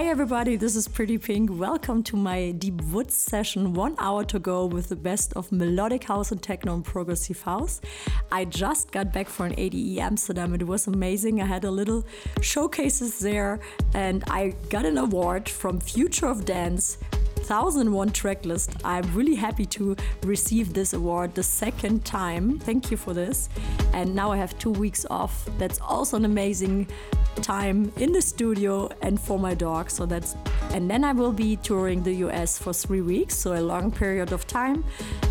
Hey everybody, this is Pretty Pink. Welcome to my Deep Woods session. One hour to go with the best of melodic house and techno and progressive house. I just got back from ADE Amsterdam. It was amazing. I had a little showcases there and I got an award from Future of Dance 1001 track list. I'm really happy to receive this award the second time. Thank you for this. And now I have two weeks off. That's also an amazing time in the studio and for my dog. So that's and then I will be touring the US for three weeks, so a long period of time.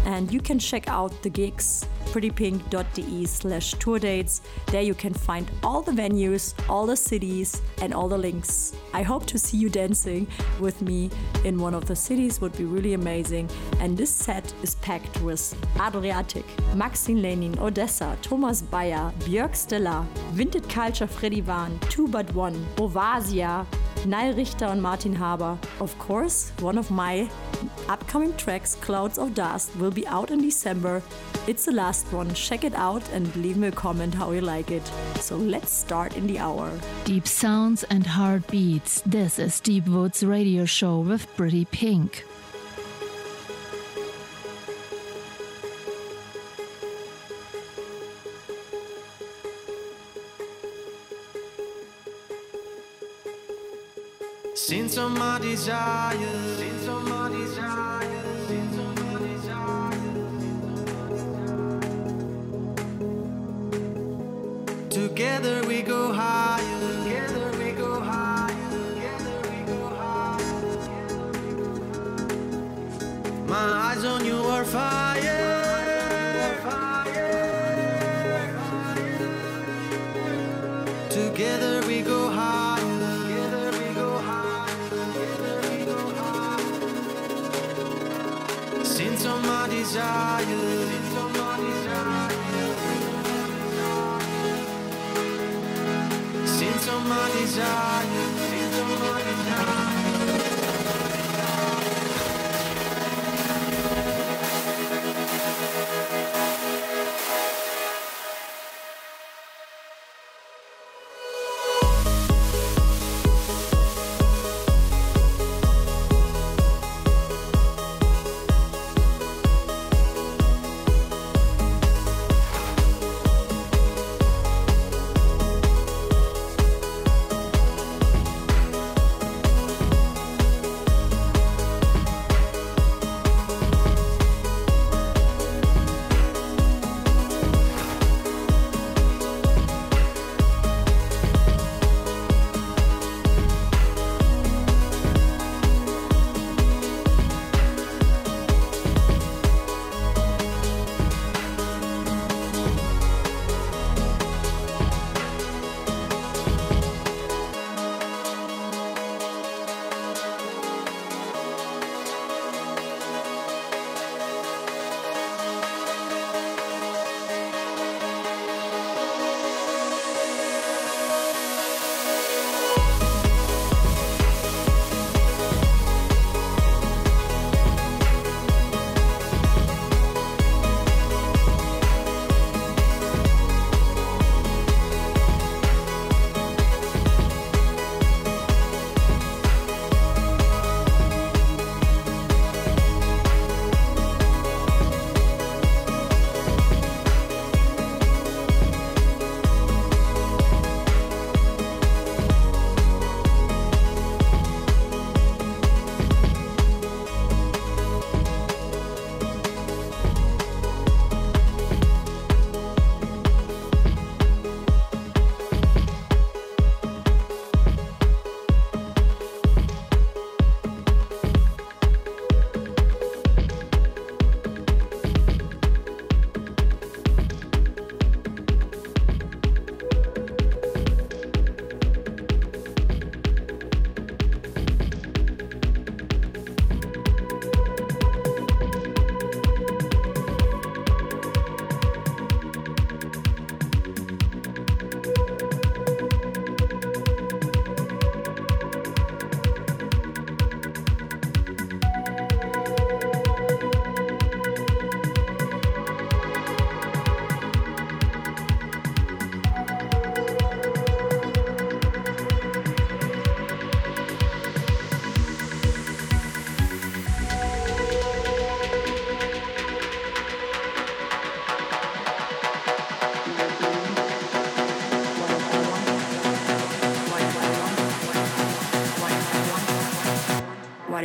And you can check out the gigs prettypink.de slash tour dates. There you can find all the venues, all the cities, and all the links. I hope to see you dancing with me in one of the cities, would be really amazing. And this set is packed with Adriatique, Maxim Lany, Odessa, Thomas Bayer, Björk Stella, Vintage Culture Freddy Van, Two But One, Ovasia, Nile Richter and Martin Haber. Of course, one of my upcoming tracks, Clouds of Dust, will be out in December. It's the last one. Check it out and leave me a comment how you like it. So let's start in the hour. Deep sounds and heartbeats. This is Deep Woods Radio Show with Pretty Pink. Since all my desire, since all my desire, Together we go higher, together we go higher, together we go higher. My eyes on you are fire. Together we go higher. Together we go higher. Together we go higher. Since all my desire. My desire.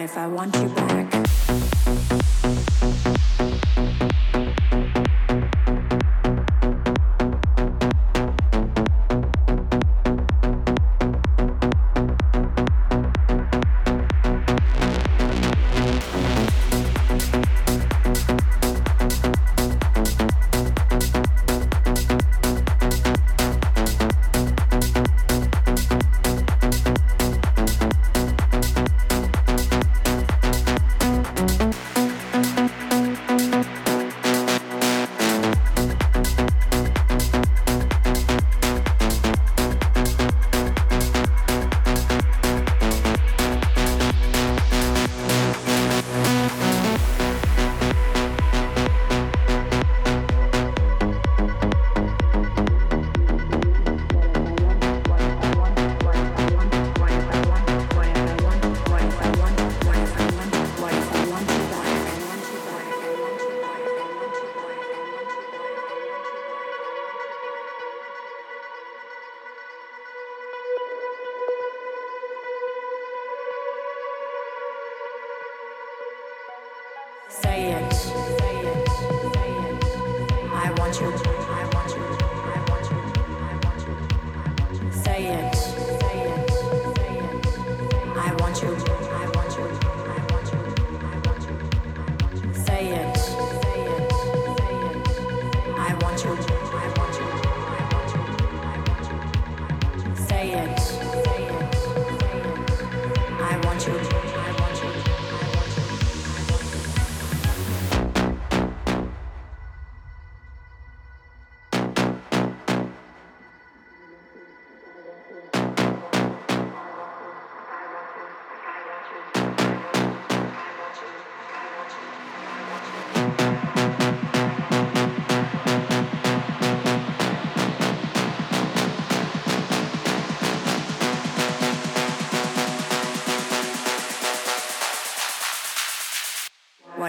If I want you back?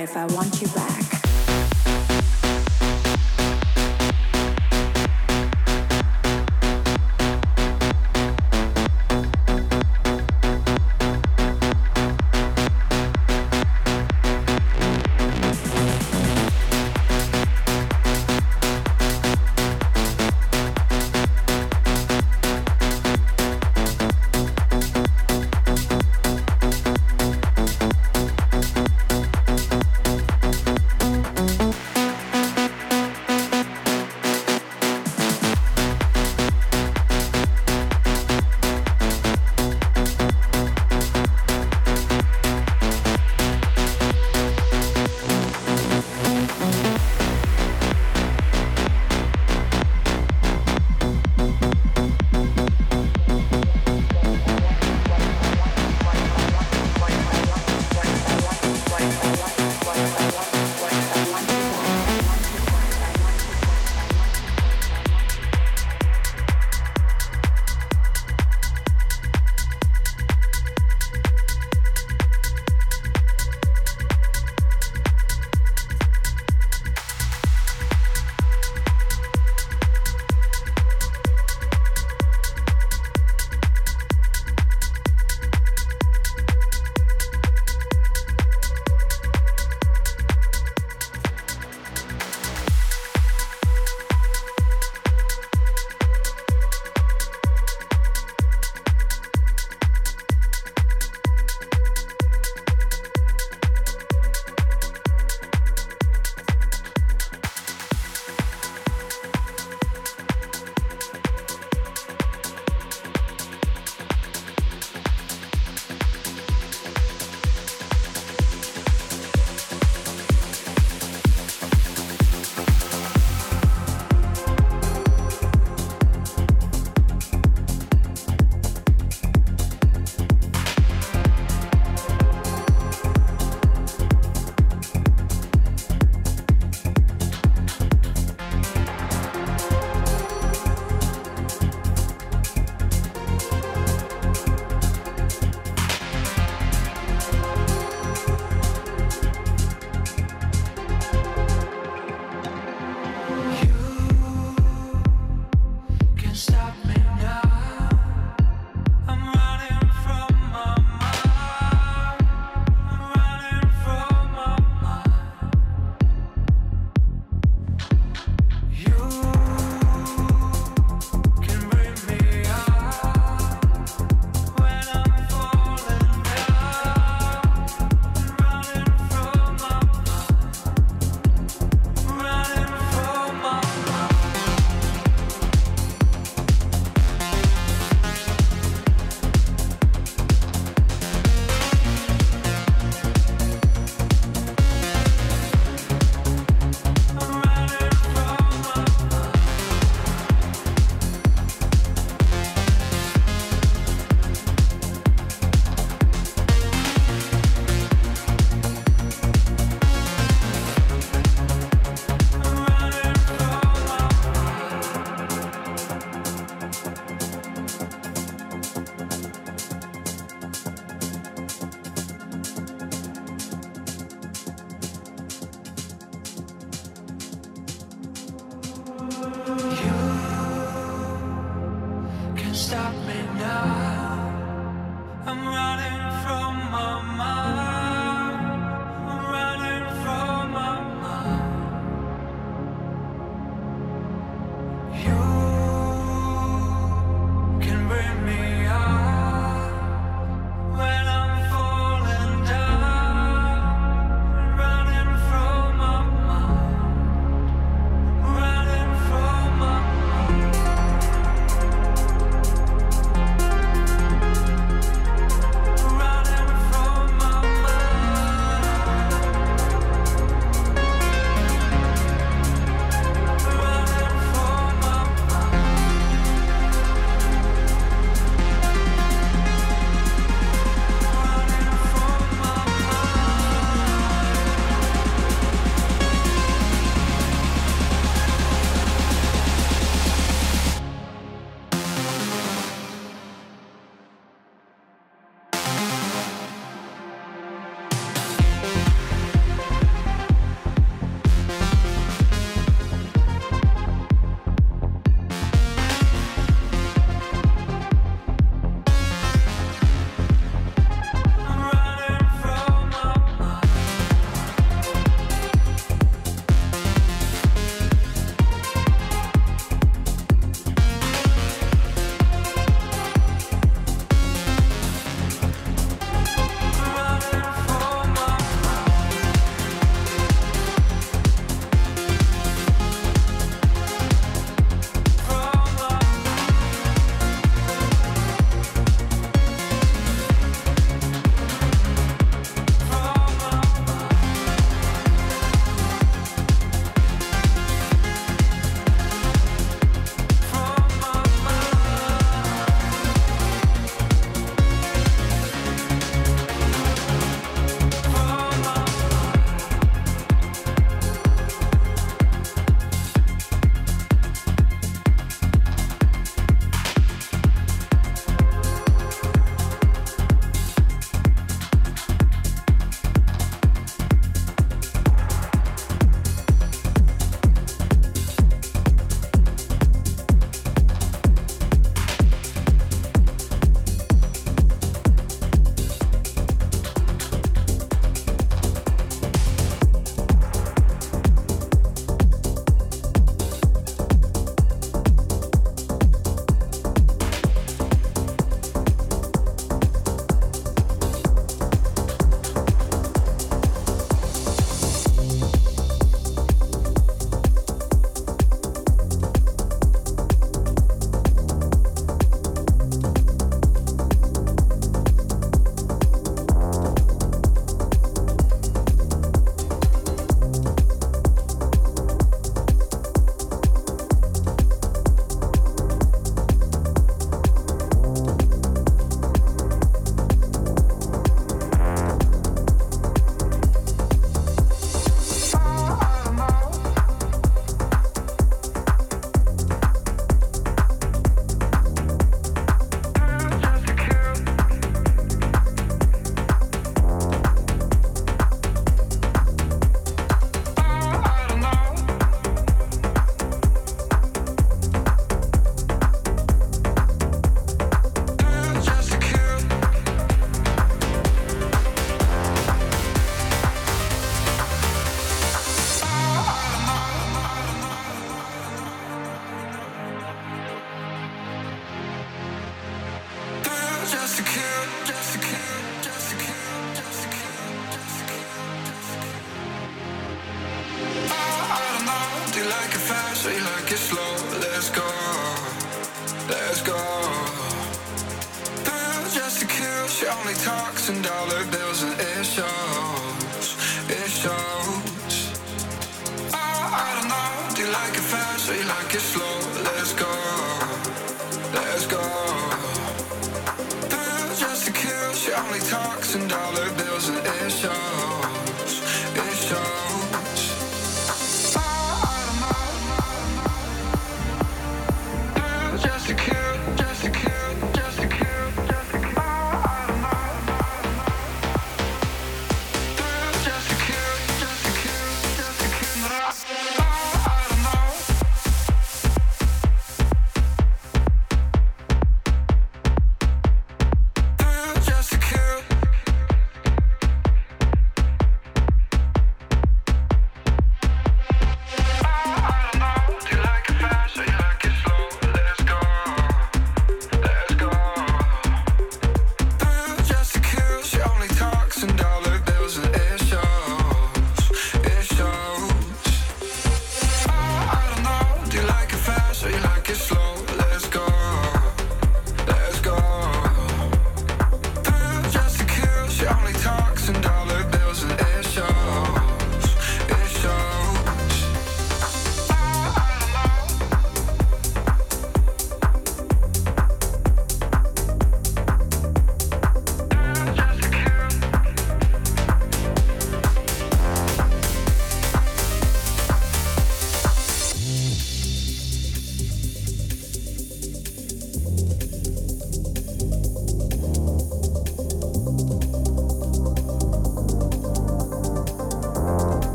If I want you back?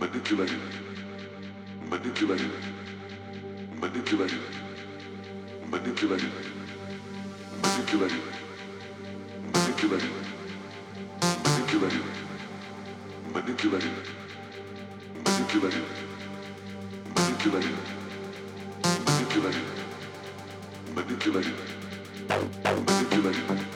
manipulated, manipulated, manipulated, manipulated, manipulated, manipulated, manipulated, manipulated, manipulated.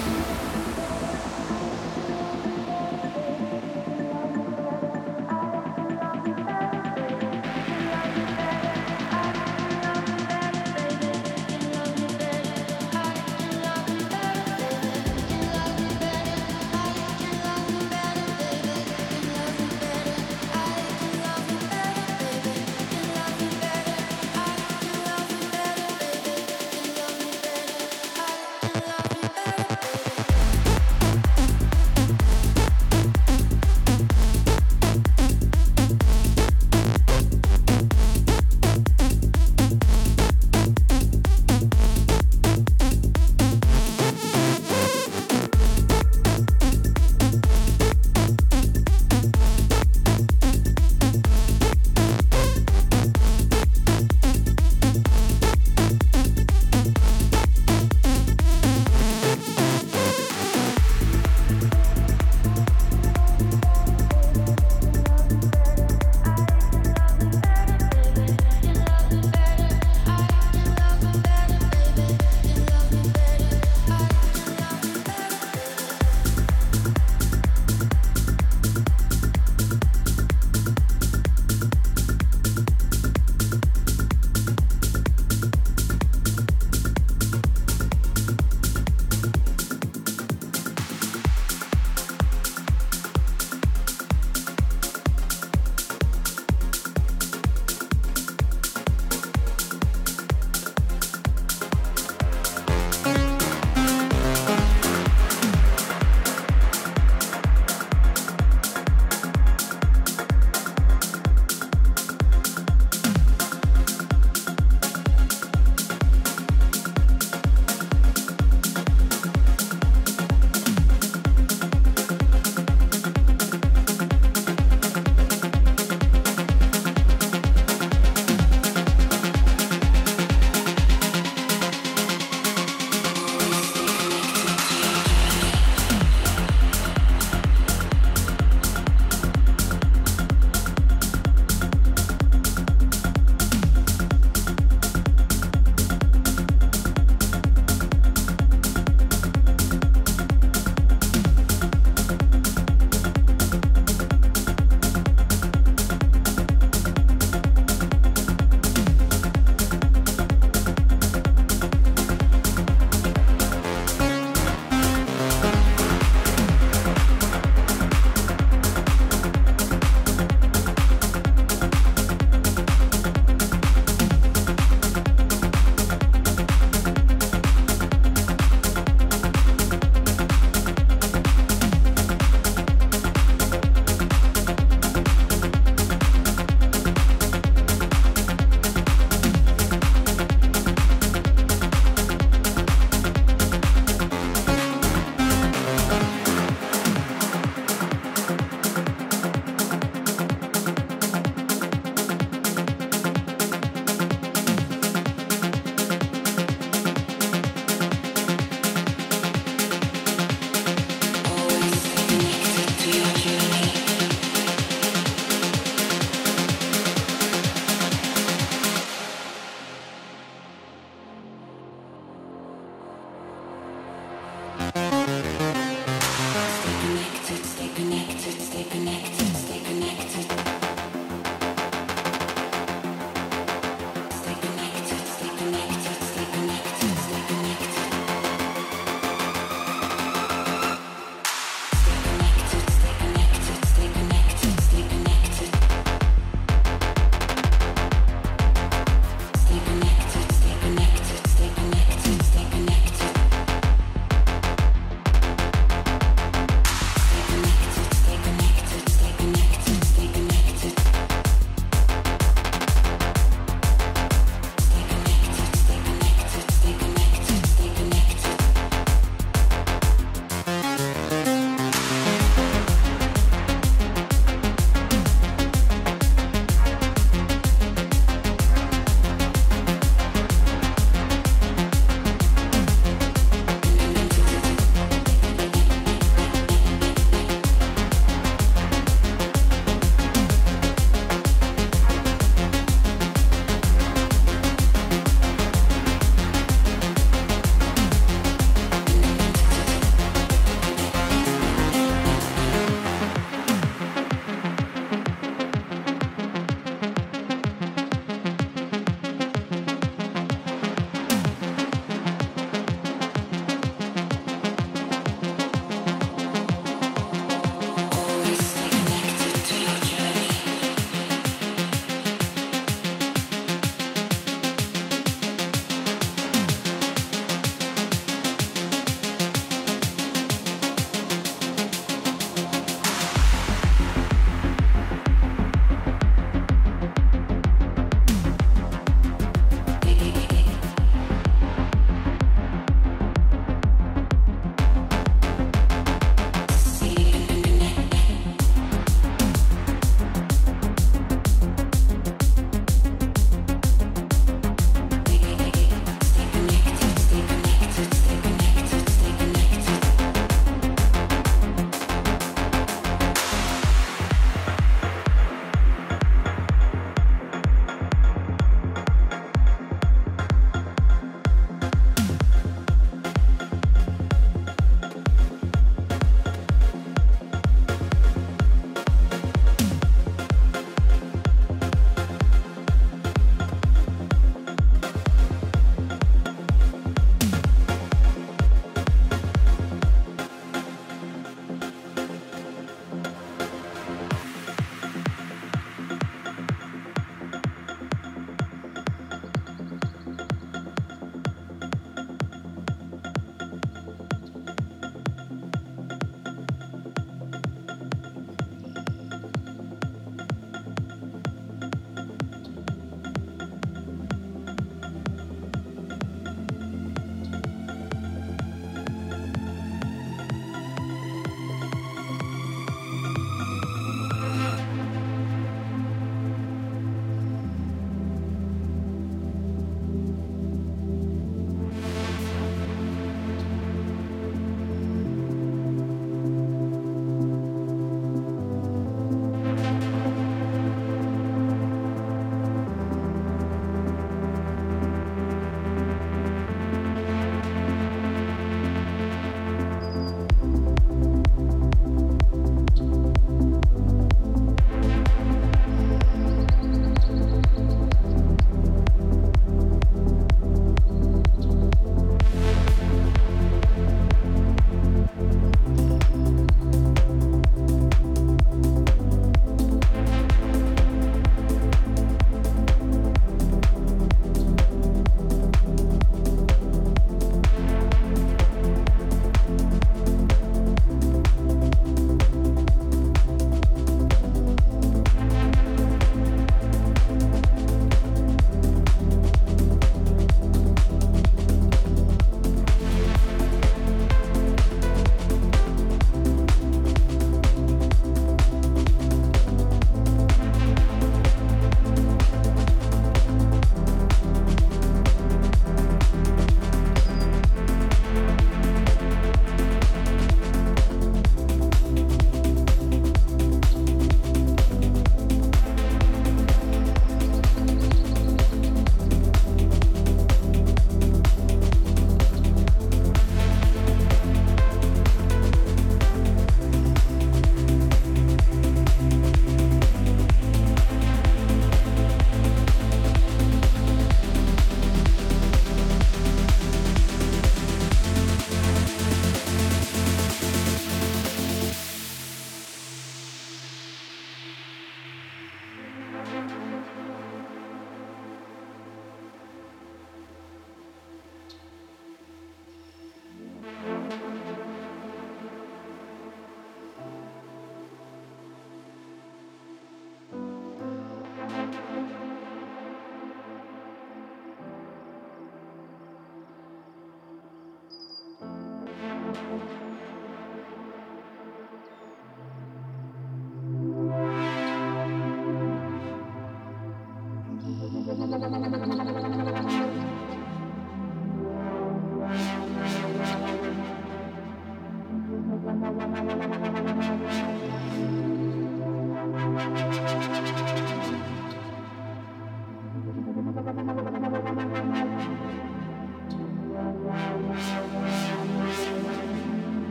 Thank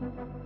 sounds and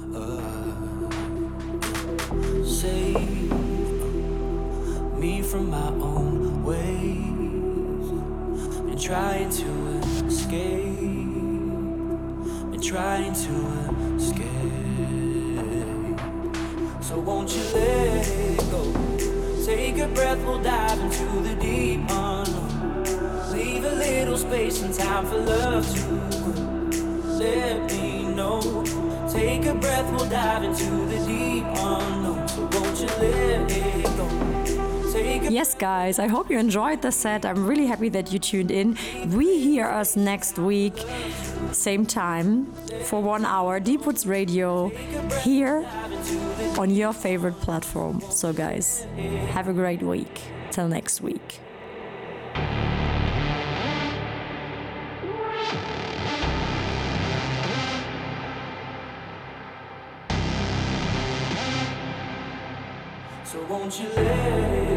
Yes, guys, I hope you enjoyed the set. I'm really happy that you tuned in. We hear us next week, same time, for one hour. Deep Woods Radio here on your favorite platform. So, guys, have a great week. Till next week. Won't you?